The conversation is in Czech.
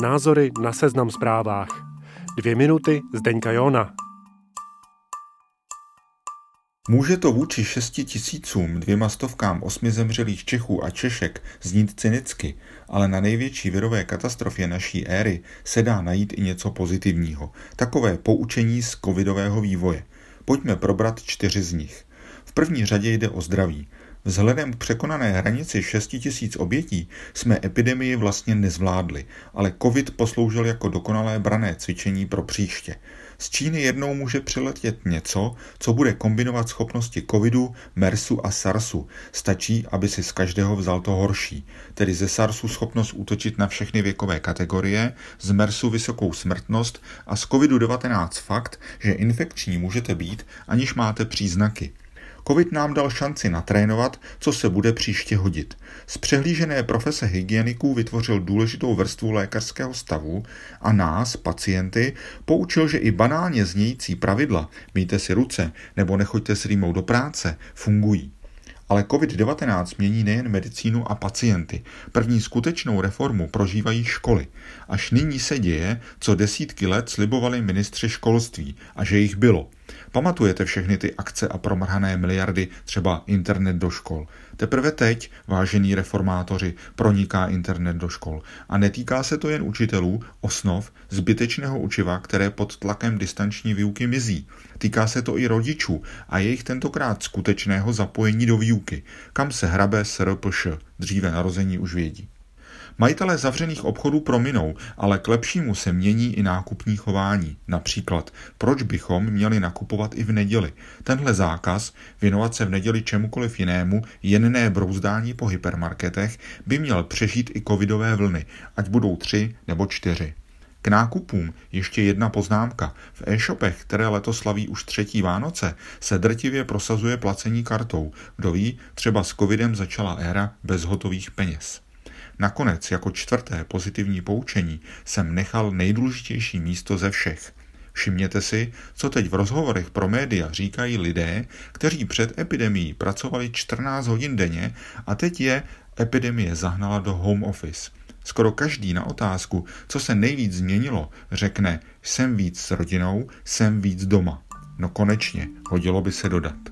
Názory na seznam zprávách. Dvě minuty Zdeňka Jona. Může to vůči šesti tisícům, dvěma stovkám osmi zemřelých Čechů a Češek znít cynicky, ale na největší virové katastrofě naší éry se dá najít i něco pozitivního. Takové poučení z covidového vývoje. Pojďme probrat čtyři z nich. V první řadě jde o zdraví. Vzhledem k překonané hranici 6 tisíc obětí jsme epidemii vlastně nezvládli, ale covid posloužil jako dokonalé brané cvičení pro příště. Z Číny jednou může přiletět něco, co bude kombinovat schopnosti covidu, MERSu a SARSu. Stačí, aby si z každého vzal to horší. Tedy ze SARSu schopnost útočit na všechny věkové kategorie, z MERSu vysokou smrtnost a z covidu-19 fakt, že infekční můžete být, aniž máte příznaky. Covid nám dal šanci natrénovat, co se bude příště hodit. Z přehlížené profese hygieniků vytvořil důležitou vrstvu lékařského stavu a nás, pacienty, poučil, že i banálně znějící pravidla, míjte si ruce nebo nechoďte s rýmou do práce, fungují. Ale COVID-19 mění nejen medicínu a pacienty. První skutečnou reformu prožívají školy. Až nyní se děje, co desítky let slibovali ministři školství a že jich bylo – Pamatujete všechny ty akce a promrhané miliardy, třeba internet do škol. Teprve teď, vážení reformátoři, proniká internet do škol. A netýká se to jen učitelů, osnov, zbytečného učiva, které pod tlakem distanční výuky mizí. Týká se to i rodičů a jejich tentokrát skutečného zapojení do výuky, kam se hrabe SRPŠ, dříve narození už vědí. Majitelé zavřených obchodů prominou, ale k lepšímu se mění i nákupní chování. Například, proč bychom měli nakupovat i v neděli? Tenhle zákaz, věnovat se v neděli čemukoliv jinému, jen ne brouzdání po hypermarketech, by měl přežít i covidové vlny, ať budou tři nebo čtyři. K nákupům ještě jedna poznámka. V e-shopech, které letos slaví už třetí Vánoce, se drtivě prosazuje placení kartou. Kdo ví, třeba s covidem začala éra bezhotových peněz. Nakonec jako čtvrté pozitivní poučení jsem nechal nejdůležitější místo ze všech. Všimněte si, co teď v rozhovorech pro média říkají lidé, kteří před epidemií pracovali 14 hodin denně a teď je epidemie zahnala do home office. Skoro každý na otázku, co se nejvíc změnilo, řekne, jsem víc s rodinou, jsem víc doma. No konečně, hodilo by se dodat.